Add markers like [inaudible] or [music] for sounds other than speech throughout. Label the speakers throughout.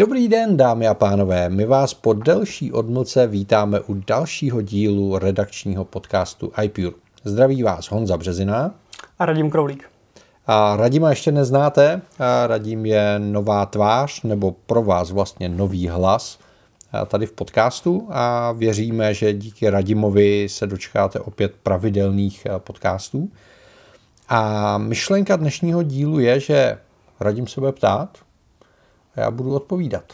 Speaker 1: Dobrý den, dámy a pánové. My vás po delší odmlce vítáme u dalšího dílu redakčního podcastu iPure. Zdraví vás Honza Březina.
Speaker 2: A Radim Kroulík.
Speaker 1: A Radima ještě neznáte. A Radim je nová tvář, nebo pro vás vlastně nový hlas tady v podcastu a věříme, že díky Radimovi se dočkáte opět pravidelných podcastů. A myšlenka dnešního dílu je, že Radim se bude ptát a já budu odpovídat.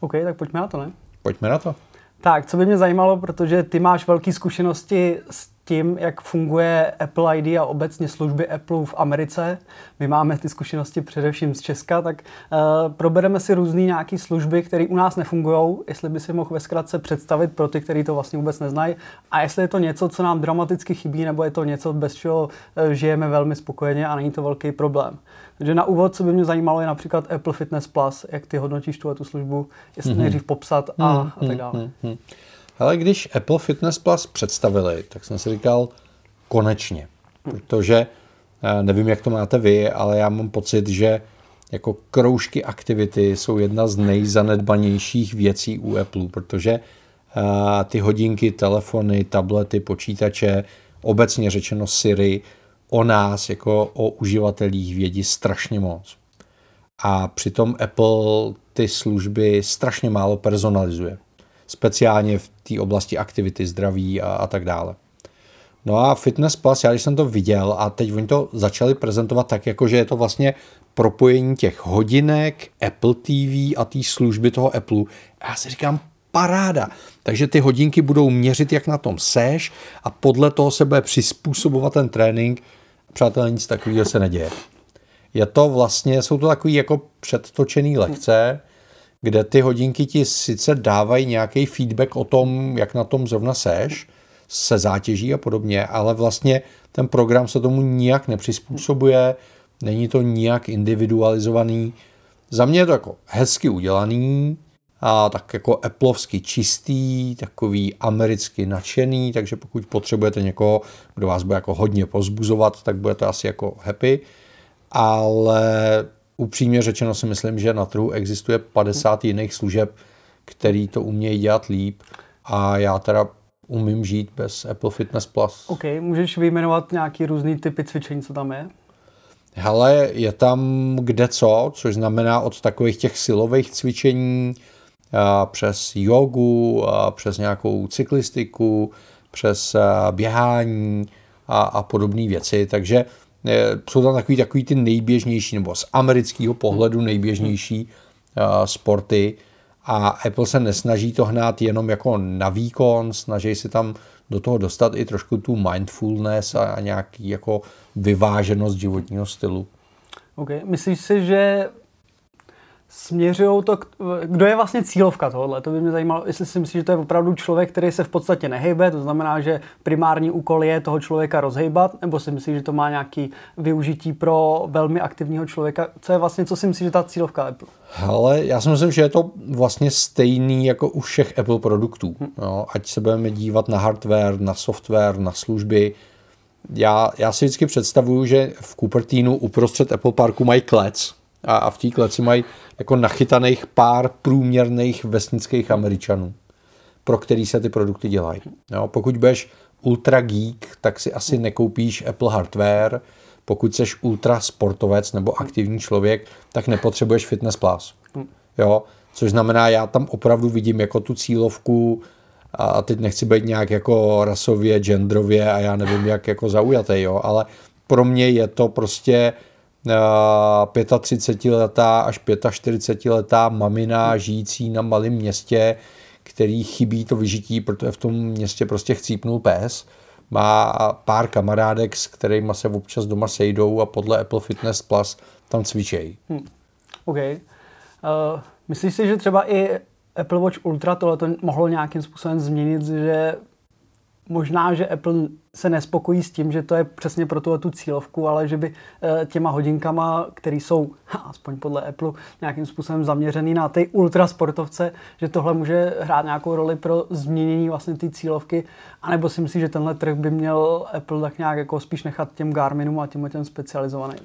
Speaker 2: OK, tak pojďme na to, ne?
Speaker 1: Pojďme na to.
Speaker 2: Tak, co by mě zajímalo, protože ty máš velké zkušenosti s tím, jak funguje Apple ID a obecně služby Apple v Americe. My máme ty zkušenosti především z Česka, tak uh, probereme si různé nějaké služby, které u nás nefungují, jestli by si mohl ve zkratce představit pro ty, kteří to vlastně vůbec neznají, a jestli je to něco, co nám dramaticky chybí, nebo je to něco, bez čeho uh, žijeme velmi spokojeně a není to velký problém. Takže na úvod, co by mě zajímalo, je například Apple Fitness Plus, jak ty hodnotíš tu, tu službu, jestli mm-hmm. nejdřív popsat a, mm-hmm. a tak dále. Mm-hmm.
Speaker 1: Ale když Apple Fitness Plus představili, tak jsem si říkal konečně, protože eh, nevím, jak to máte vy, ale já mám pocit, že jako kroužky aktivity jsou jedna z nejzanedbanějších věcí u Apple, protože uh, ty hodinky, telefony, tablety, počítače, obecně řečeno Siri, o nás jako o uživatelích vědí strašně moc. A přitom Apple ty služby strašně málo personalizuje speciálně v té oblasti aktivity, zdraví a, a tak dále. No a Fitness Plus, já když jsem to viděl a teď oni to začali prezentovat tak, jako že je to vlastně propojení těch hodinek, Apple TV a té služby toho Apple. Já si říkám, paráda. Takže ty hodinky budou měřit, jak na tom seš a podle toho se bude přizpůsobovat ten trénink. Přátelé, nic takového se neděje. Je to vlastně, jsou to takové jako předtočené lekce, kde ty hodinky ti sice dávají nějaký feedback o tom, jak na tom zrovna seš, se zátěží a podobně, ale vlastně ten program se tomu nijak nepřizpůsobuje, není to nijak individualizovaný. Za mě je to jako hezky udělaný, a tak jako Appleovsky čistý, takový americky nadšený, takže pokud potřebujete někoho, kdo vás bude jako hodně pozbuzovat, tak budete asi jako happy, ale upřímně řečeno si myslím, že na trhu existuje 50 jiných služeb, který to umějí dělat líp a já teda umím žít bez Apple Fitness Plus.
Speaker 2: OK, můžeš vyjmenovat nějaký různý typy cvičení, co tam je?
Speaker 1: Hele, je tam kde co, což znamená od takových těch silových cvičení a přes jogu, a přes nějakou cyklistiku, přes běhání a, a podobné věci. Takže jsou tam takový, takový ty nejběžnější, nebo z amerického pohledu nejběžnější uh, sporty a Apple se nesnaží to hnát jenom jako na výkon, snaží se tam do toho dostat i trošku tu mindfulness a, a nějaký jako vyváženost životního stylu.
Speaker 2: Okay. Myslíš si, že směřují to, kdo je vlastně cílovka tohohle. To by mě zajímalo, jestli si myslíš, že to je opravdu člověk, který se v podstatě nehejbe, to znamená, že primární úkol je toho člověka rozhejbat, nebo si myslíš, že to má nějaký využití pro velmi aktivního člověka. Co je vlastně, co si myslíš, že ta cílovka Apple?
Speaker 1: Ale já si myslím, že je to vlastně stejný jako u všech Apple produktů. Hm. No, ať se budeme dívat na hardware, na software, na služby, já, já si vždycky představuju, že v Cupertinu uprostřed Apple Parku mají klec, a, a v té kleci mají jako nachytaných pár průměrných vesnických Američanů, pro který se ty produkty dělají. Jo, pokud budeš ultra geek, tak si asi nekoupíš Apple hardware, pokud jsi ultra sportovec nebo aktivní člověk, tak nepotřebuješ Fitness Plus. Jo, což znamená, já tam opravdu vidím jako tu cílovku a teď nechci být nějak jako rasově, genderově a já nevím, jak jako zaujatý, jo, ale pro mě je to prostě 35-letá až 45-letá mamina žijící na malém městě, který chybí to vyžití, protože v tom městě prostě chcípnul pes. Má pár kamarádek, s kterými se občas doma sejdou a podle Apple Fitness Plus tam cvičejí. Hmm.
Speaker 2: OK. Uh, myslíš si, že třeba i Apple Watch Ultra tohle to mohlo nějakým způsobem změnit, že možná, že Apple se nespokojí s tím, že to je přesně pro tuhle tu cílovku, ale že by eh, těma hodinkama, které jsou, aspoň podle Apple, nějakým způsobem zaměřený na ty ultrasportovce, že tohle může hrát nějakou roli pro změnění vlastně té cílovky, anebo si myslíš, že tenhle trh by měl Apple tak nějak jako spíš nechat těm Garminům a těm těm specializovaným?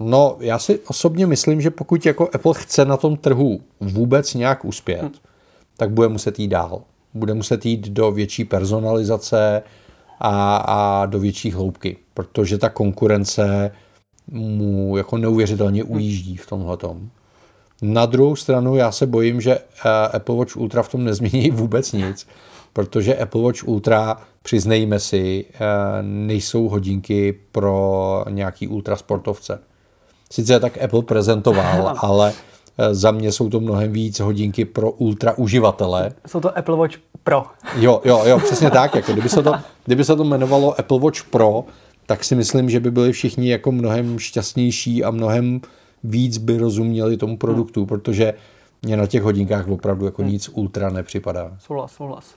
Speaker 1: No, já si osobně myslím, že pokud jako Apple chce na tom trhu vůbec nějak uspět, hmm. tak bude muset jít dál. Bude muset jít do větší personalizace a, a do větší hloubky, protože ta konkurence mu jako neuvěřitelně ujíždí v tomhle. Na druhou stranu já se bojím, že eh, Apple Watch Ultra v tom nezmění [laughs] vůbec nic, protože Apple Watch Ultra, přiznejme si, eh, nejsou hodinky pro nějaký ultrasportovce. Sice tak Apple prezentoval, [laughs] ale za mě jsou to mnohem víc hodinky pro ultra uživatele.
Speaker 2: Jsou to Apple Watch Pro.
Speaker 1: Jo, jo, jo, přesně tak. Jako kdyby, se to, kdyby se to jmenovalo Apple Watch Pro, tak si myslím, že by byli všichni jako mnohem šťastnější a mnohem víc by rozuměli tomu produktu, hmm. protože mě na těch hodinkách opravdu jako hmm. nic ultra nepřipadá.
Speaker 2: Souhlas, souhlas.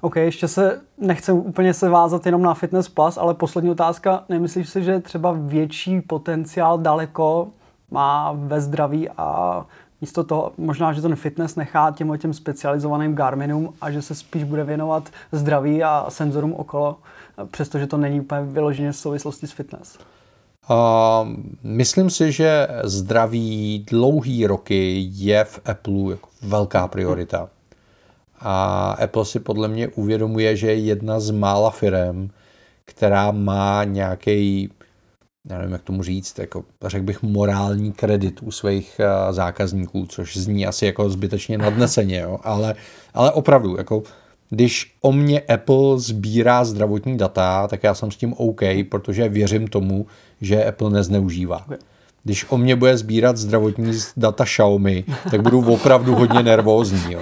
Speaker 2: OK, ještě se nechcem úplně se vázat jenom na Fitness Plus, ale poslední otázka. Nemyslíš si, že třeba větší potenciál daleko má ve zdraví a místo toho možná, že ten fitness nechá těm těm specializovaným Garminům a že se spíš bude věnovat zdraví a senzorům okolo, přestože to není úplně vyloženě v souvislosti s fitness?
Speaker 1: Uh, myslím si, že zdraví dlouhý roky je v Apple jako velká priorita. A Apple si podle mě uvědomuje, že je jedna z mála firm, která má nějaký, já nevím, jak tomu říct, jako, řekl bych, morální kredit u svých uh, zákazníků, což zní asi jako zbytečně nadneseně, jo? Ale, ale opravdu, jako když o mě Apple sbírá zdravotní data, tak já jsem s tím OK, protože věřím tomu, že Apple nezneužívá. Když o mě bude sbírat zdravotní data Xiaomi, tak budu opravdu hodně nervózní. Jo.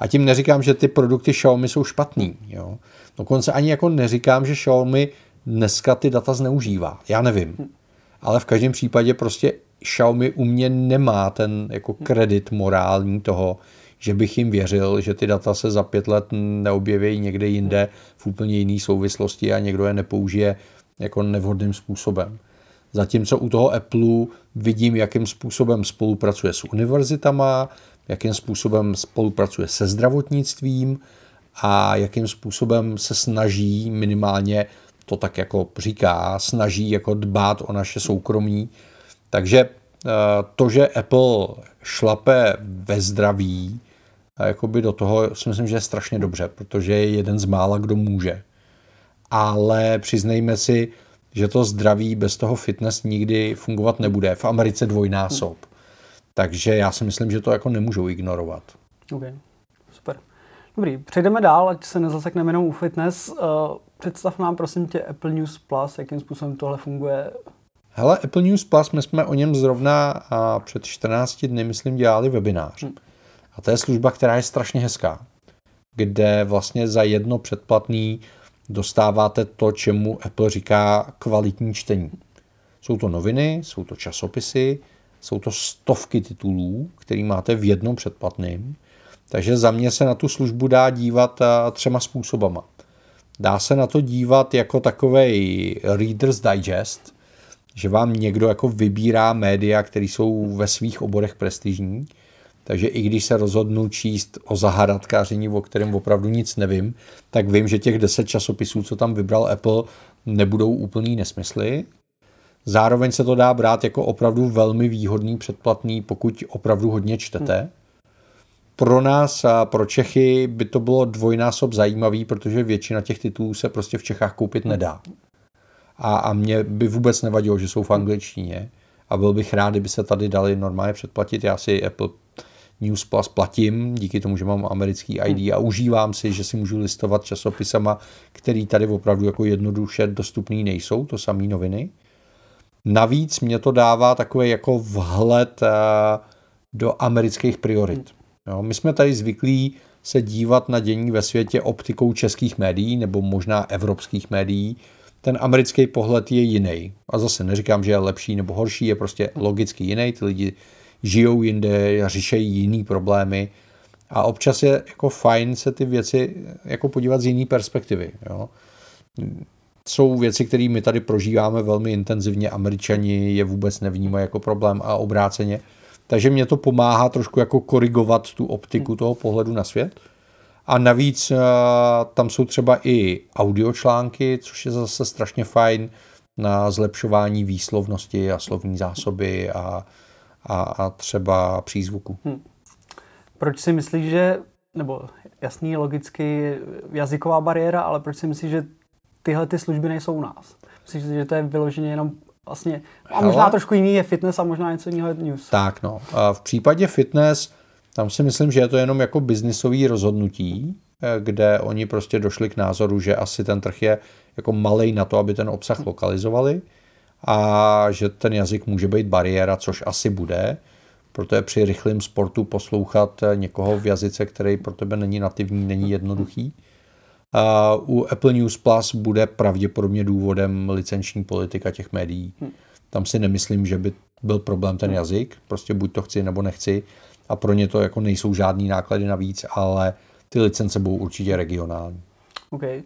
Speaker 1: A tím neříkám, že ty produkty Xiaomi jsou špatný. Jo. Dokonce ani jako neříkám, že Xiaomi dneska ty data zneužívá. Já nevím. Ale v každém případě prostě Xiaomi u mě nemá ten jako kredit morální toho, že bych jim věřil, že ty data se za pět let neobjeví někde jinde v úplně jiné souvislosti a někdo je nepoužije jako nevhodným způsobem. Zatímco u toho Apple vidím, jakým způsobem spolupracuje s univerzitama, jakým způsobem spolupracuje se zdravotnictvím a jakým způsobem se snaží minimálně to tak jako říká, snaží jako dbát o naše soukromí. Takže eh, to, že Apple šlape ve zdraví, jakoby do toho si myslím, že je strašně dobře, protože je jeden z mála, kdo může. Ale přiznejme si, že to zdraví bez toho fitness nikdy fungovat nebude. V Americe dvojnásob. Takže já si myslím, že to jako nemůžou ignorovat.
Speaker 2: OK, super. Dobrý, přejdeme dál, ať se nezasekneme jenom u fitness. Uh, představ nám prosím tě Apple News Plus, jakým způsobem tohle funguje.
Speaker 1: Hele, Apple News Plus, my jsme o něm zrovna a před 14 dny, myslím, dělali webinář. Hmm. A to je služba, která je strašně hezká, kde vlastně za jedno předplatný dostáváte to, čemu Apple říká kvalitní čtení. Jsou to noviny, jsou to časopisy, jsou to stovky titulů, který máte v jednom předplatném. Takže za mě se na tu službu dá dívat eh, třema způsobama. Dá se na to dívat jako takový Reader's Digest, že vám někdo jako vybírá média, které jsou ve svých oborech prestižní takže i když se rozhodnu číst o zahadatkáření, o kterém opravdu nic nevím, tak vím, že těch deset časopisů, co tam vybral Apple, nebudou úplný nesmysly. Zároveň se to dá brát jako opravdu velmi výhodný předplatný, pokud opravdu hodně čtete. Pro nás a pro Čechy by to bylo dvojnásob zajímavý, protože většina těch titulů se prostě v Čechách koupit nedá. A, a mě by vůbec nevadilo, že jsou v angličtině. A byl bych rád, kdyby se tady dali normálně předplatit. Já si Apple News Plus platím, díky tomu, že mám americký ID a užívám si, že si můžu listovat časopisama, který tady opravdu jako jednoduše dostupný nejsou, to samé noviny. Navíc mě to dává takový jako vhled eh, do amerických priorit. Jo, my jsme tady zvyklí se dívat na dění ve světě optikou českých médií nebo možná evropských médií. Ten americký pohled je jiný. A zase neříkám, že je lepší nebo horší, je prostě logicky jiný. Ty lidi žijou jinde, řešejí jiný problémy a občas je jako fajn se ty věci jako podívat z jiné perspektivy. Jo. Jsou věci, které my tady prožíváme velmi intenzivně, američani je vůbec nevnímají jako problém a obráceně. Takže mě to pomáhá trošku jako korigovat tu optiku toho pohledu na svět. A navíc tam jsou třeba i audiočlánky, což je zase strašně fajn. na zlepšování výslovnosti a slovní zásoby a, a, a třeba přízvuku. Hmm.
Speaker 2: Proč si myslíš, že, nebo jasný, logicky jazyková bariéra, ale proč si myslíš, že tyhle ty služby nejsou u nás? Myslíš, že to je vyloženě jenom vlastně, a možná Hele? trošku jiný je fitness a možná něco jiného je news.
Speaker 1: Tak no, a v případě fitness, tam si myslím, že je to jenom jako biznisový rozhodnutí, eh, kde oni prostě došli k názoru, že asi ten trh je jako malej na to, aby ten obsah lokalizovali a že ten jazyk může být bariéra, což asi bude, proto je při rychlém sportu poslouchat někoho v jazyce, který pro tebe není nativní, není jednoduchý. A u Apple News Plus bude pravděpodobně důvodem licenční politika těch médií. Hm. Tam si nemyslím, že by byl problém ten jazyk, prostě buď to chci nebo nechci a pro ně to jako nejsou žádný náklady navíc, ale ty licence budou určitě regionální.
Speaker 2: Okay.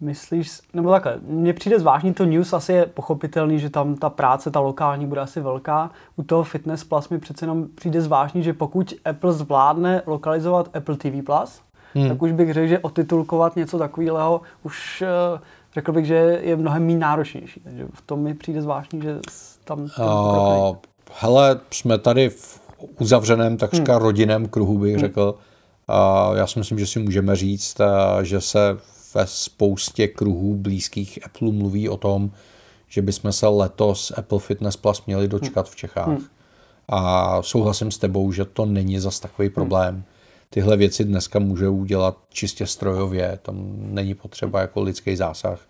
Speaker 2: Myslíš, nebo takhle, mně přijde zvláštní to news, asi je pochopitelný, že tam ta práce, ta lokální bude asi velká. U toho Fitness Plus mi přece jenom přijde zvláštní, že pokud Apple zvládne lokalizovat Apple TV Plus, hmm. tak už bych řekl, že otitulkovat něco takového už eh, řekl bych, že je mnohem méně náročnější. Takže v tom mi přijde zvláštní, že tam...
Speaker 1: uh, hele, jsme tady v uzavřeném, takřka hmm. rodinném kruhu, bych hmm. řekl. Uh, já si myslím, že si můžeme říct, uh, že se ve spoustě kruhů blízkých Apple mluví o tom, že bychom se letos Apple Fitness Plus měli dočkat v Čechách. Hmm. A souhlasím s tebou, že to není zas takový hmm. Tyhle věci dneska můžou udělat čistě strojově, tam není potřeba jako lidský zásah.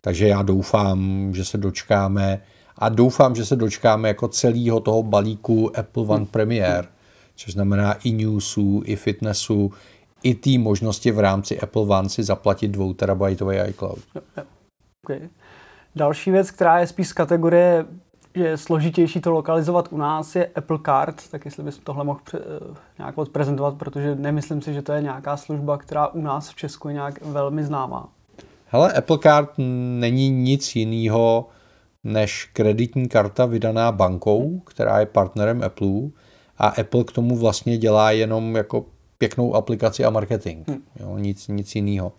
Speaker 1: Takže já doufám, že se dočkáme a doufám, že se dočkáme jako celého toho balíku Apple One. Premiere, což znamená i newsů, i fitnessu, i té možnosti v rámci Apple One si zaplatit 2 terabajtový iCloud.
Speaker 2: Okay. Další věc, která je spíš z kategorie, je složitější to lokalizovat u nás, je Apple Card, tak jestli bys tohle mohl pře- eh, nějak odprezentovat, protože nemyslím si, že to je nějaká služba, která u nás v Česku je nějak velmi známá.
Speaker 1: Hele, Apple Card není nic jiného než kreditní karta vydaná bankou, která je partnerem Apple a Apple k tomu vlastně dělá jenom jako pěknou aplikaci a marketing. Hmm. Jo, nic, nic jiného.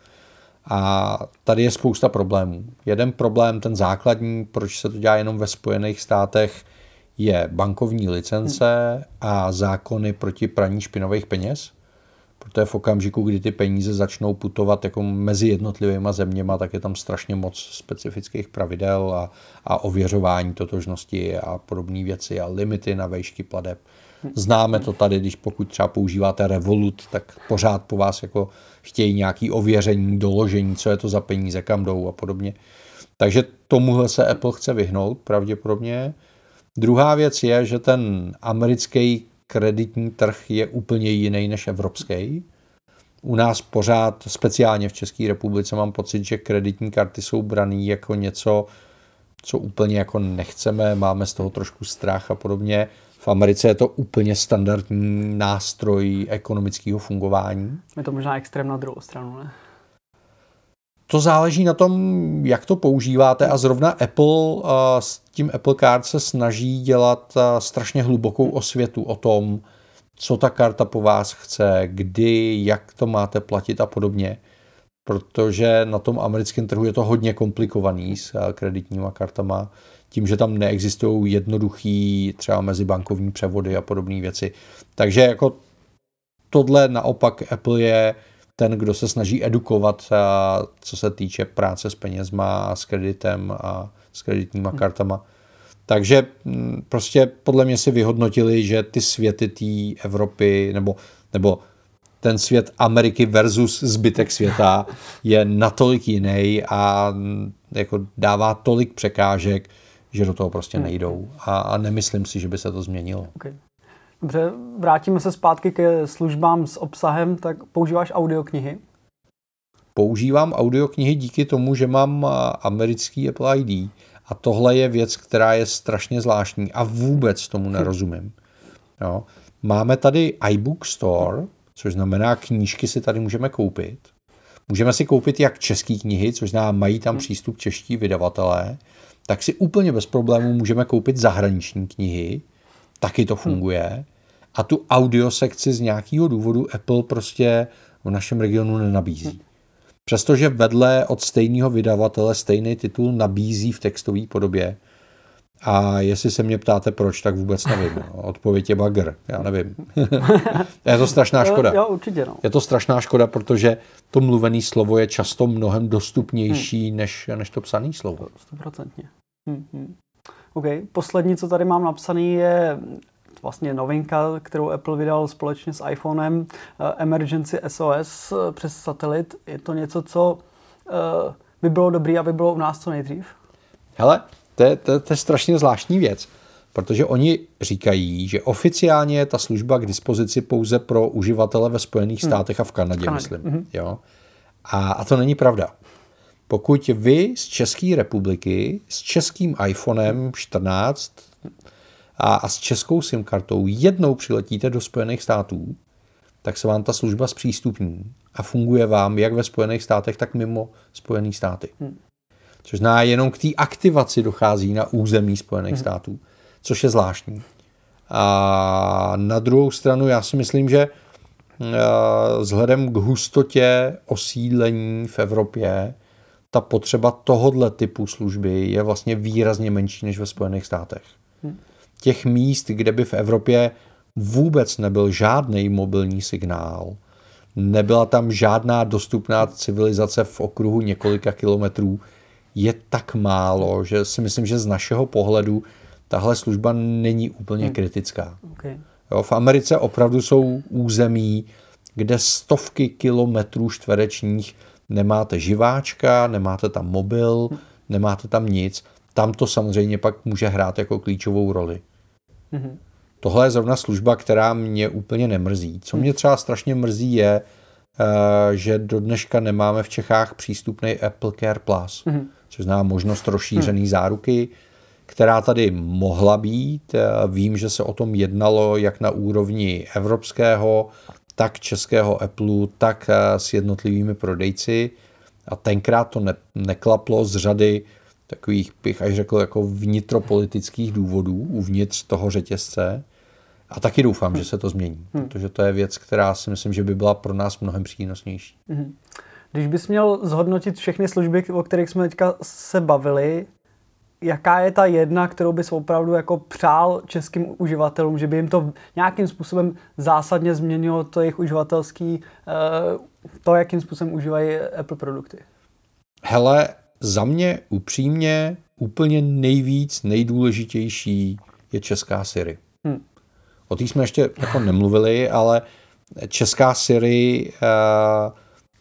Speaker 1: A tady je spousta problémů. Jeden problém, ten základní, proč se to dělá jenom ve Spojených státech, je bankovní licence hmm. a zákony proti praní špinových peněz. Protože v okamžiku, kdy ty peníze začnou putovat jako mezi jednotlivými zeměma, tak je tam strašně moc specifických pravidel a, a ověřování totožnosti a podobné věci a limity na vejšky pladeb. Známe to tady, když pokud třeba používáte Revolut, tak pořád po vás jako chtějí nějaký ověření, doložení, co je to za peníze, kam jdou a podobně. Takže tomuhle se Apple chce vyhnout pravděpodobně. Druhá věc je, že ten americký kreditní trh je úplně jiný než evropský. U nás pořád, speciálně v České republice, mám pocit, že kreditní karty jsou braný jako něco, co úplně jako nechceme, máme z toho trošku strach a podobně. V Americe je to úplně standardní nástroj ekonomického fungování.
Speaker 2: Je to možná extrém na druhou stranu, ne?
Speaker 1: To záleží na tom, jak to používáte a zrovna Apple s tím Apple Card se snaží dělat strašně hlubokou osvětu o tom, co ta karta po vás chce, kdy, jak to máte platit a podobně. Protože na tom americkém trhu je to hodně komplikovaný s kreditníma kartama tím, že tam neexistují jednoduchý třeba mezibankovní převody a podobné věci. Takže jako tohle naopak Apple je ten, kdo se snaží edukovat, co se týče práce s penězma, s kreditem a s kreditníma hmm. kartama. Takže mm, prostě podle mě si vyhodnotili, že ty světy té Evropy nebo, nebo ten svět Ameriky versus zbytek světa je natolik jiný a mm, jako dává tolik překážek, že do toho prostě hmm. nejdou. A, a nemyslím si, že by se to změnilo.
Speaker 2: Okay. Dobře, vrátíme se zpátky ke službám s obsahem, tak používáš audioknihy?
Speaker 1: Používám audioknihy díky tomu, že mám americký Apple ID. A tohle je věc, která je strašně zvláštní a vůbec tomu hm. nerozumím. Jo. Máme tady iBook Store, což znamená, knížky si tady můžeme koupit. Můžeme si koupit jak české knihy, což znamená, mají tam hm. přístup čeští vydavatelé, tak si úplně bez problémů můžeme koupit zahraniční knihy, taky to funguje. A tu audio sekci z nějakého důvodu Apple prostě v našem regionu nenabízí. Přestože vedle od stejného vydavatele stejný titul nabízí v textové podobě, a jestli se mě ptáte proč, tak vůbec nevím. No. Odpověď je bagr, já nevím. [laughs] je to strašná škoda.
Speaker 2: Jo, určitě, no.
Speaker 1: Je to strašná škoda, protože to mluvené slovo je často mnohem dostupnější hmm. než, než to psané slovo.
Speaker 2: Stoprocentně. Hmm, hmm. OK. Poslední, co tady mám napsaný, je vlastně novinka, kterou Apple vydal společně s iPhonem, eh, Emergency SOS eh, přes satelit. Je to něco, co uh, by bylo dobré, aby bylo u nás co nejdřív?
Speaker 1: Hele, to je, to, to je strašně zvláštní věc, protože oni říkají, že oficiálně je ta služba k dispozici pouze pro uživatele ve Spojených hmm. státech a v Kanadě, Kanadě. myslím. Hmm. Jo? A, a to není pravda. Pokud vy z České republiky s českým iPhonem 14 a, a s českou SIM kartou jednou přiletíte do Spojených států, tak se vám ta služba zpřístupní a funguje vám jak ve Spojených státech, tak mimo Spojené státy. Hmm. Což zná jenom k té aktivaci dochází na území Spojených hmm. států, což je zvláštní. A na druhou stranu já si myslím, že eh, vzhledem k hustotě osídlení v Evropě ta potřeba tohodle typu služby je vlastně výrazně menší než ve Spojených státech. Hmm. Těch míst, kde by v Evropě vůbec nebyl žádný mobilní signál, nebyla tam žádná dostupná civilizace v okruhu několika kilometrů, je tak málo, že si myslím, že z našeho pohledu tahle služba není úplně hmm. kritická. Okay. Jo, v Americe opravdu jsou území, kde stovky kilometrů čtverečních nemáte živáčka, nemáte tam mobil, hmm. nemáte tam nic. Tam to samozřejmě pak může hrát jako klíčovou roli. Hmm. Tohle je zrovna služba, která mě úplně nemrzí. Co mě třeba strašně mrzí je, eh, že do dneška nemáme v Čechách přístupný Apple Care Plus. Hmm což znamená možnost rozšířený hmm. záruky, která tady mohla být. Vím, že se o tom jednalo jak na úrovni evropského, tak českého Apple, tak eh, s jednotlivými prodejci. A tenkrát to ne, neklaplo z řady takových, bych až řekl, jako vnitropolitických důvodů uvnitř toho řetězce. A taky doufám, že se to změní, hmm. protože to je věc, která si myslím, že by byla pro nás mnohem přínosnější. Hmm.
Speaker 2: Když bys měl zhodnotit všechny služby, o kterých jsme teďka se bavili, jaká je ta jedna, kterou bys opravdu jako přál českým uživatelům, že by jim to nějakým způsobem zásadně změnilo to jejich uživatelský, eh, to, jakým způsobem užívají Apple produkty?
Speaker 1: Hele, za mě upřímně úplně nejvíc, nejdůležitější je česká Siri. Hmm. O té jsme ještě jako nemluvili, ale česká Siri uh,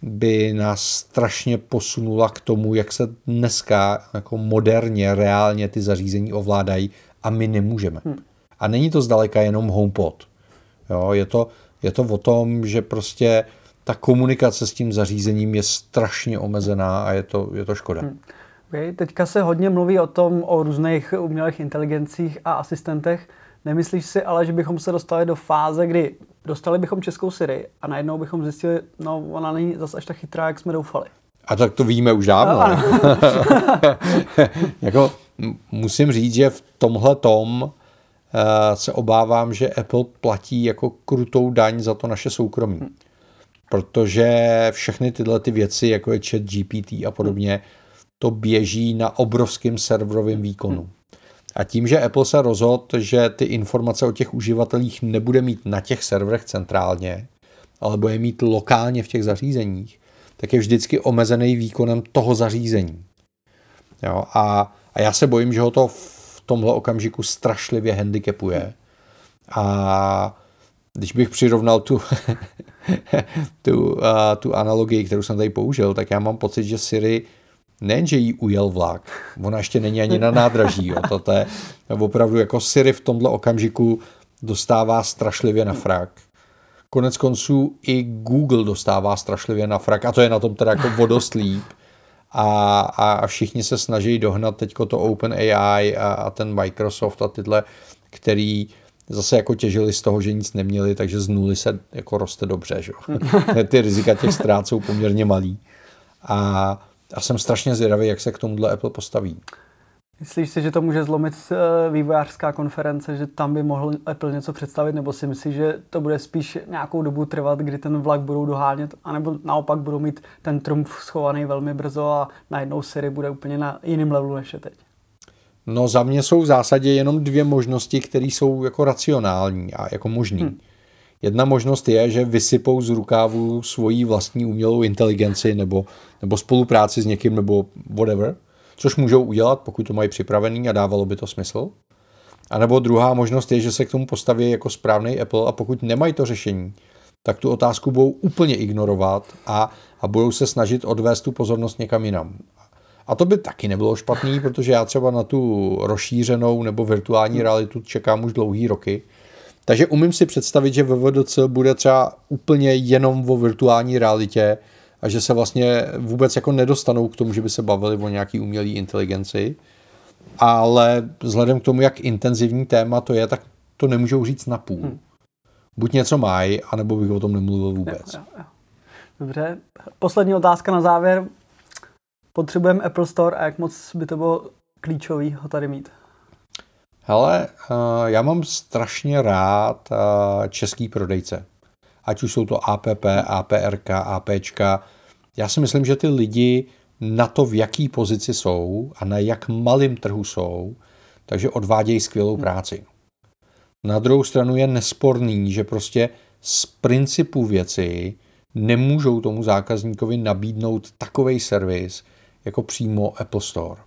Speaker 1: by nás strašně posunula k tomu, jak se dneska jako moderně, reálně ty zařízení ovládají a my nemůžeme. Hmm. A není to zdaleka jenom HomePod. Jo, je, to, je to o tom, že prostě ta komunikace s tím zařízením je strašně omezená a je to, je to škoda. Hmm.
Speaker 2: Okay. Teďka se hodně mluví o tom, o různých umělých inteligencích a asistentech. Nemyslíš si ale, že bychom se dostali do fáze, kdy dostali bychom českou Siri a najednou bychom zjistili, no ona není zase až tak chytrá, jak jsme doufali.
Speaker 1: A tak to víme už dávno. No, [laughs] jako, musím říct, že v tomhle tom uh, se obávám, že Apple platí jako krutou daň za to naše soukromí. Hmm. Protože všechny tyhle ty věci, jako je chat GPT a podobně, to běží na obrovském serverovém výkonu. Hmm. A tím, že Apple se rozhodl, že ty informace o těch uživatelích nebude mít na těch serverech centrálně, ale bude mít lokálně v těch zařízeních, tak je vždycky omezený výkonem toho zařízení. Jo, a, a já se bojím, že ho to v tomhle okamžiku strašlivě handicapuje. A když bych přirovnal tu, [laughs] tu, uh, tu analogii, kterou jsem tady použil, tak já mám pocit, že Siri nejenže jí ujel vlak, ona ještě není ani na nádraží. Jo. To je opravdu jako Siri v tomhle okamžiku dostává strašlivě na frak. Konec konců i Google dostává strašlivě na frak a to je na tom teda jako vodostlíp. A, a všichni se snaží dohnat teďko to OpenAI a, a ten Microsoft a tyhle, který zase jako těžili z toho, že nic neměli, takže z nuly se jako roste dobře. Že? [laughs] Ty rizika těch ztrát jsou poměrně malý. A a jsem strašně zvědavý, jak se k tomuhle Apple postaví.
Speaker 2: Myslíš si, že to může zlomit eh, vývojářská konference, že tam by mohl Apple něco představit, nebo si myslíš, že to bude spíš nějakou dobu trvat, kdy ten vlak budou dohánět, anebo naopak budou mít ten trumf schovaný velmi brzo a najednou Siri bude úplně na jiném levelu než je teď?
Speaker 1: No za mě jsou v zásadě jenom dvě možnosti, které jsou jako racionální a jako možný. Hmm. Jedna možnost je, že vysypou z rukávu svoji vlastní umělou inteligenci nebo, nebo spolupráci s někým nebo whatever, což můžou udělat, pokud to mají připravený a dávalo by to smysl. A nebo druhá možnost je, že se k tomu postaví jako správný Apple a pokud nemají to řešení, tak tu otázku budou úplně ignorovat a, a budou se snažit odvést tu pozornost někam jinam. A to by taky nebylo špatný, protože já třeba na tu rozšířenou nebo virtuální realitu čekám už dlouhý roky. Takže umím si představit, že VVDC bude třeba úplně jenom o virtuální realitě a že se vlastně vůbec jako nedostanou k tomu, že by se bavili o nějaký umělé inteligenci. Ale vzhledem k tomu, jak intenzivní téma to je, tak to nemůžou říct na půl. Hmm. Buď něco mají, anebo bych o tom nemluvil vůbec. Jo, jo, jo.
Speaker 2: Dobře. Poslední otázka na závěr. Potřebujeme Apple Store a jak moc by to bylo klíčový ho tady mít?
Speaker 1: Hele, eh, já mám strašně rád eh, český prodejce. Ať už jsou to APP, APRK, APčka. Já si myslím, že ty lidi na to, v jaký pozici jsou a na jak malým trhu jsou, takže odvádějí skvělou hmm. práci. Na druhou stranu je nesporný, že prostě z principu věci nemůžou tomu zákazníkovi nabídnout takový servis, jako přímo Apple Store.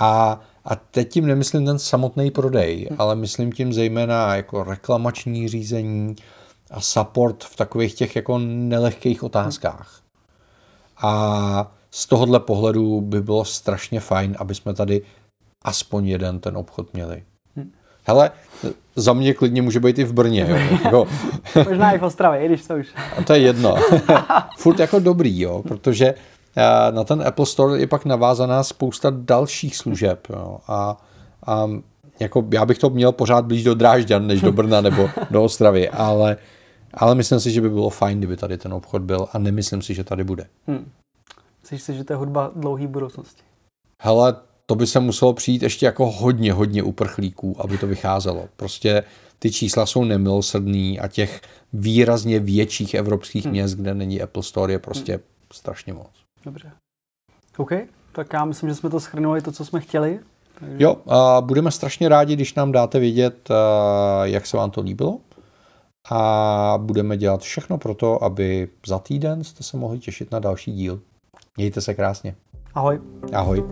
Speaker 1: A, a teď tím nemyslím ten samotný prodej, hmm. ale myslím tím zejména jako reklamační řízení a support v takových těch jako nelehkých otázkách. A z tohohle pohledu by bylo strašně fajn, aby jsme tady aspoň jeden ten obchod měli. Hmm. Hele, za mě klidně může být i v Brně. Jo. [laughs] Jako,
Speaker 2: Možná i v Ostravě, i když to už.
Speaker 1: A to je jedno. [laughs] Furt jako dobrý, jo, protože na ten Apple Store je pak navázaná spousta dalších služeb. Jo. A, a jako já bych to měl pořád blíž do Drážďan, než do Brna nebo do Ostravy, ale, ale myslím si, že by bylo fajn, kdyby tady ten obchod byl a nemyslím si, že tady bude. Hmm.
Speaker 2: Myslíš si, že to je hudba dlouhý budoucnosti?
Speaker 1: Hele, to by se muselo přijít ještě jako hodně, hodně uprchlíků, aby to vycházelo. Prostě ty čísla jsou nemilosrdný a těch výrazně větších evropských hmm. měst, kde není Apple Store, je prostě hmm. strašně moc.
Speaker 2: Dobře. OK, tak já myslím, že jsme to schrnuli, to, co jsme chtěli.
Speaker 1: Takže... Jo, a budeme strašně rádi, když nám dáte vědět, jak se vám to líbilo. A budeme dělat všechno pro to, aby za týden jste se mohli těšit na další díl. Mějte se krásně.
Speaker 2: Ahoj.
Speaker 1: Ahoj.